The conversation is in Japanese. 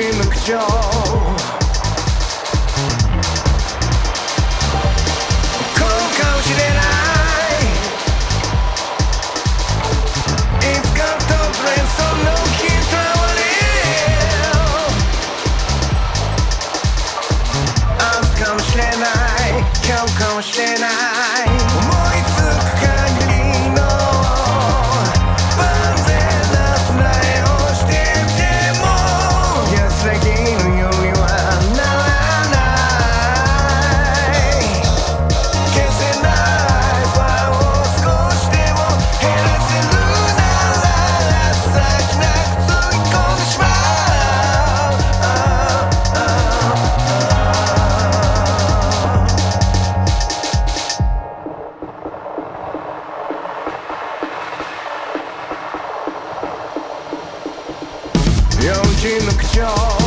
情こうかもしれないいつか突然その日変わり明日かもしれない今日かもしれないう40の口調